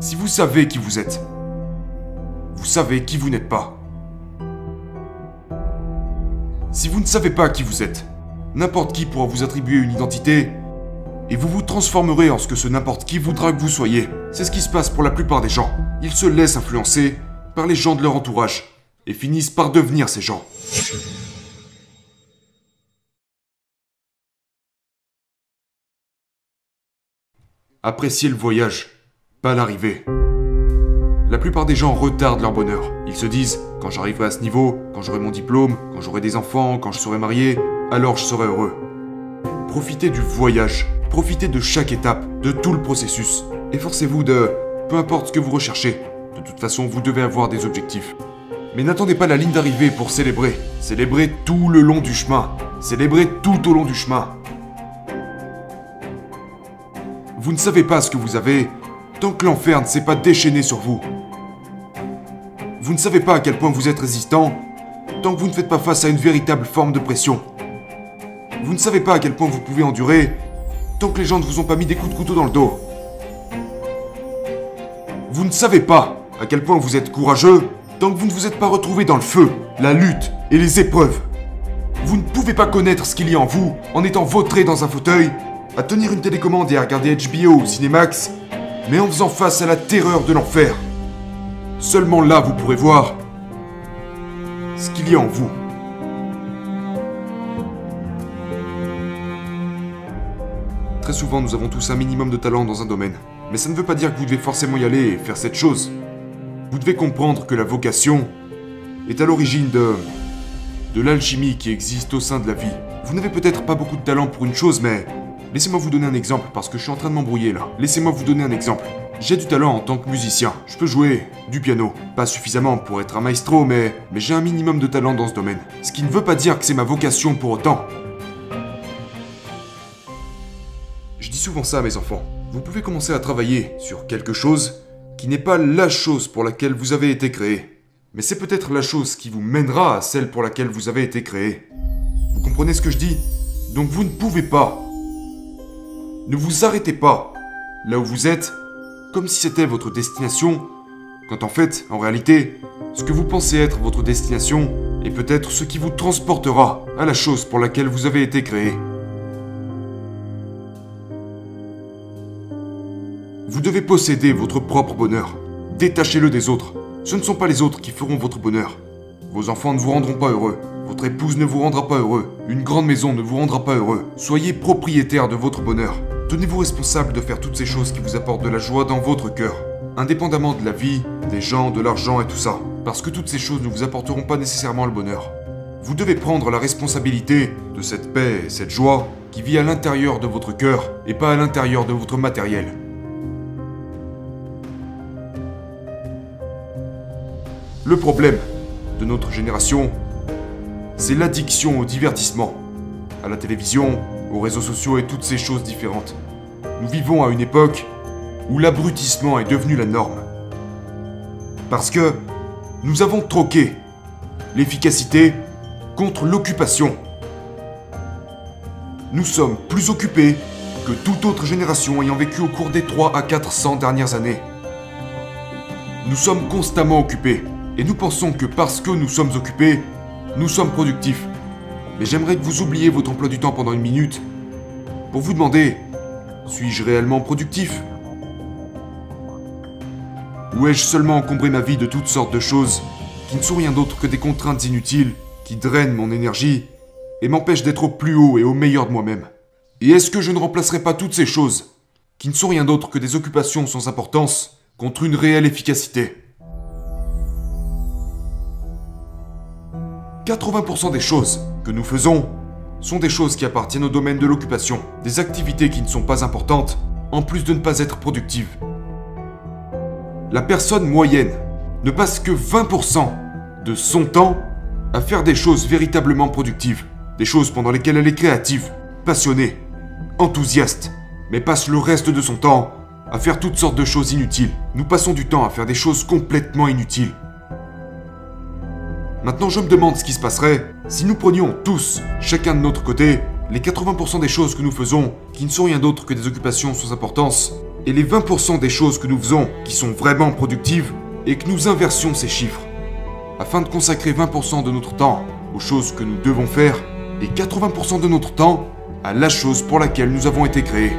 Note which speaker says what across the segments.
Speaker 1: Si vous savez qui vous êtes, vous savez qui vous n'êtes pas. Si vous ne savez pas qui vous êtes, n'importe qui pourra vous attribuer une identité et vous vous transformerez en ce que ce n'importe qui voudra que vous soyez. C'est ce qui se passe pour la plupart des gens. Ils se laissent influencer par les gens de leur entourage et finissent par devenir ces gens. Appréciez le voyage, l'arrivée. La plupart des gens retardent leur bonheur. Ils se disent, quand j'arriverai à ce niveau, quand j'aurai mon diplôme, quand j'aurai des enfants, quand je serai marié, alors je serai heureux. Profitez du voyage, profitez de chaque étape, de tout le processus. Efforcez-vous de... peu importe ce que vous recherchez. De toute façon, vous devez avoir des objectifs. Mais n'attendez pas la ligne d'arrivée pour célébrer. Célébrez tout le long du chemin. Célébrez tout au long du chemin. Vous ne savez pas ce que vous avez tant que l'enfer ne s'est pas déchaîné sur vous. Vous ne savez pas à quel point vous êtes résistant tant que vous ne faites pas face à une véritable forme de pression. Vous ne savez pas à quel point vous pouvez endurer tant que les gens ne vous ont pas mis des coups de couteau dans le dos. Vous ne savez pas à quel point vous êtes courageux tant que vous ne vous êtes pas retrouvé dans le feu, la lutte et les épreuves. Vous ne pouvez pas connaître ce qu'il y a en vous en étant vautré dans un fauteuil, à tenir une télécommande et à regarder HBO ou Cinemax, mais en faisant face à la terreur de l'enfer. Seulement là vous pourrez voir ce qu'il y a en vous. Très souvent, nous avons tous un minimum de talent dans un domaine. Mais ça ne veut pas dire que vous devez forcément y aller et faire cette chose. Vous devez comprendre que la vocation est à l'origine de... de l'alchimie qui existe au sein de la vie. Vous n'avez peut-être pas beaucoup de talent pour une chose, mais... Laissez-moi vous donner un exemple parce que je suis en train de m'embrouiller là. Laissez-moi vous donner un exemple. J'ai du talent en tant que musicien. Je peux jouer du piano. Pas suffisamment pour être un maestro, mais, j'ai un minimum de talent dans ce domaine. Ce qui ne veut pas dire que c'est ma vocation pour autant. Je dis souvent ça à mes enfants. Vous pouvez commencer à travailler sur quelque chose qui n'est pas la chose pour laquelle vous avez été créé. Mais c'est peut-être la chose qui vous mènera à celle pour laquelle vous avez été créé. Vous comprenez ce que je dis? Donc vous ne pouvez pas. Ne vous arrêtez pas là où vous êtes comme si c'était votre destination, quand en fait, en réalité, ce que vous pensez être votre destination est peut-être ce qui vous transportera à la chose pour laquelle vous avez été créé. Vous devez posséder votre propre bonheur. Détachez-le des autres. Ce ne sont pas les autres qui feront votre bonheur. Vos enfants ne vous rendront pas heureux. Votre épouse ne vous rendra pas heureux. Une grande maison ne vous rendra pas heureux. Soyez propriétaire de votre bonheur. Tenez-vous responsable de faire toutes ces choses qui vous apportent de la joie dans votre cœur, indépendamment de la vie, des gens, de l'argent et tout ça, parce que toutes ces choses ne vous apporteront pas nécessairement le bonheur. Vous devez prendre la responsabilité de cette paix et cette joie qui vit à l'intérieur de votre cœur et pas à l'intérieur de votre matériel. Le problème de notre génération, c'est l'addiction au divertissement, à la télévision, aux réseaux sociaux et toutes ces choses différentes. Nous vivons à une époque où l'abrutissement est devenu la norme. Parce que nous avons troqué l'efficacité contre l'occupation. Nous sommes plus occupés que toute autre génération ayant vécu au cours des 3 à 400 dernières années. Nous sommes constamment occupés, et nous pensons que parce que nous sommes occupés, nous sommes productifs. Mais j'aimerais que vous oubliez votre emploi du temps pendant une minute pour vous demander suis-je réellement productif? Ou ai-je seulement encombré ma vie de toutes sortes de choses qui ne sont rien d'autre que des contraintes inutiles qui drainent mon énergie et m'empêchent d'être au plus haut et au meilleur de moi-même? Et est-ce que je ne remplacerai pas toutes ces choses qui ne sont rien d'autre que des occupations sans importance contre une réelle efficacité? 80% des choses que nous faisons sont des choses qui appartiennent au domaine de l'occupation, des activités qui ne sont pas importantes, en plus de ne pas être productives. La personne moyenne ne passe que 20% de son temps à faire des choses véritablement productives, des choses pendant lesquelles elle est créative, passionnée, enthousiaste, mais passe le reste de son temps à faire toutes sortes de choses inutiles. Nous passons du temps à faire des choses complètement inutiles. Maintenant, je me demande ce qui se passerait si nous prenions tous, chacun de notre côté, les 80% des choses que nous faisons, qui ne sont rien d'autre que des occupations sans importance, et les 20% des choses que nous faisons qui sont vraiment productives et que nous inversions ces chiffres afin de consacrer 20% de notre temps aux choses que nous devons faire et 80% de notre temps à la chose pour laquelle nous avons été créés.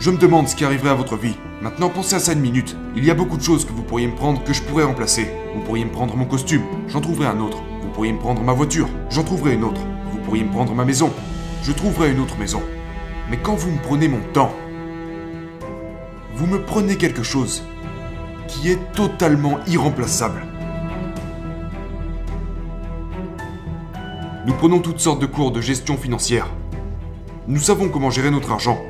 Speaker 1: Je me demande ce qui arriverait à votre vie. Maintenant, pensez à ça une minute. Il y a beaucoup de choses que vous pourriez me prendre que je pourrais remplacer. Vous pourriez me prendre mon costume, j'en trouverai un autre. Vous pourriez me prendre ma voiture, j'en trouverai une autre. Vous pourriez me prendre ma maison, je trouverai une autre maison. Mais quand vous me prenez mon temps, vous me prenez quelque chose qui est totalement irremplaçable. Nous prenons toutes sortes de cours de gestion financière. Nous savons comment gérer notre argent.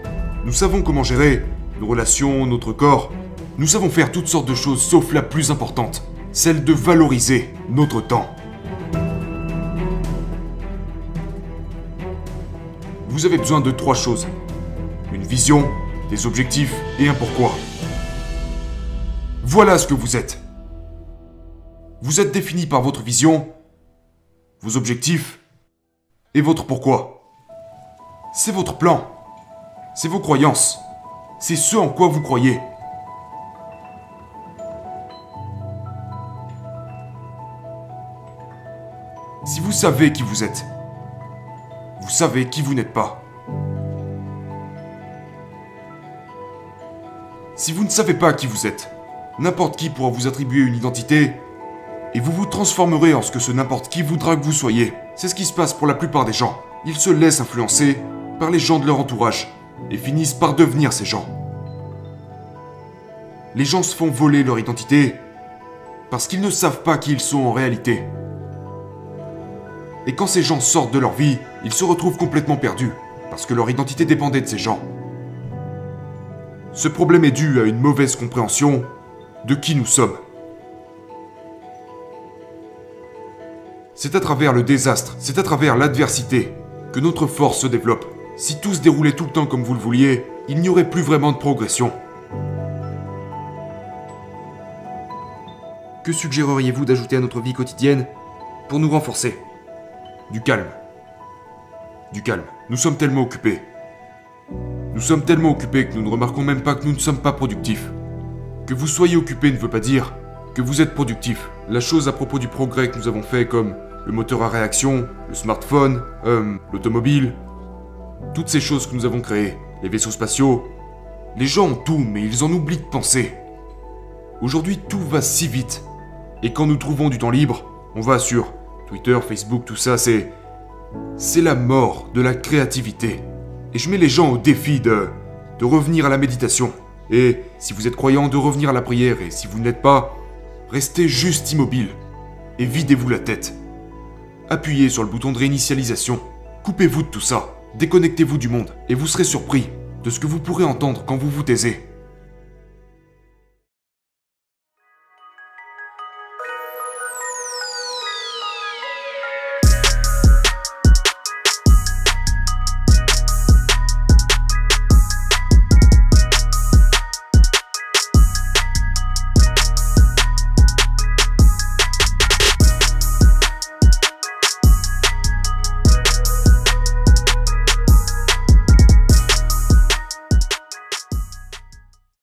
Speaker 1: Nous savons comment gérer nos relations, notre corps. Nous savons faire toutes sortes de choses sauf la plus importante, celle de valoriser notre temps. Vous avez besoin de trois choses. Une vision, des objectifs et un pourquoi. Voilà ce que vous êtes. Vous êtes défini par votre vision, vos objectifs et votre pourquoi. C'est votre plan. C'est vos croyances. C'est ce en quoi vous croyez. Si vous savez qui vous êtes, vous savez qui vous n'êtes pas. Si vous ne savez pas qui vous êtes, n'importe qui pourra vous attribuer une identité et vous vous transformerez en ce que ce n'importe qui voudra que vous soyez. C'est ce qui se passe pour la plupart des gens. Ils se laissent influencer par les gens de leur entourage et finissent par devenir ces gens. Les gens se font voler leur identité parce qu'ils ne savent pas qui ils sont en réalité. Et quand ces gens sortent de leur vie, ils se retrouvent complètement perdus parce que leur identité dépendait de ces gens. Ce problème est dû à une mauvaise compréhension de qui nous sommes. C'est à travers le désastre, c'est à travers l'adversité que notre force se développe. Si tout se déroulait tout le temps comme vous le vouliez, il n'y aurait plus vraiment de progression. Que suggéreriez-vous d'ajouter à notre vie quotidienne pour nous renforcer? Du calme. Du calme. Nous sommes tellement occupés. Nous sommes tellement occupés que nous ne remarquons même pas que nous ne sommes pas productifs. Que vous soyez occupé ne veut pas dire que vous êtes productif. La chose à propos du progrès que nous avons fait comme le moteur à réaction, le smartphone, euh, l'automobile, toutes ces choses que nous avons créées, les vaisseaux spatiaux. Les gens ont tout, mais ils en oublient de penser. Aujourd'hui, tout va si vite. Et quand nous trouvons du temps libre, on va sur Twitter, Facebook, tout ça, c'est. C'est la mort de la créativité. Et je mets les gens au défi de. de revenir à la méditation. Et si vous êtes croyant, de revenir à la prière. Et si vous ne l'êtes pas, restez juste immobile. Et videz-vous la tête. Appuyez sur le bouton de réinitialisation. Coupez-vous de tout ça. Déconnectez-vous du monde. Et vous serez surpris de ce que vous pourrez entendre quand vous vous taisez.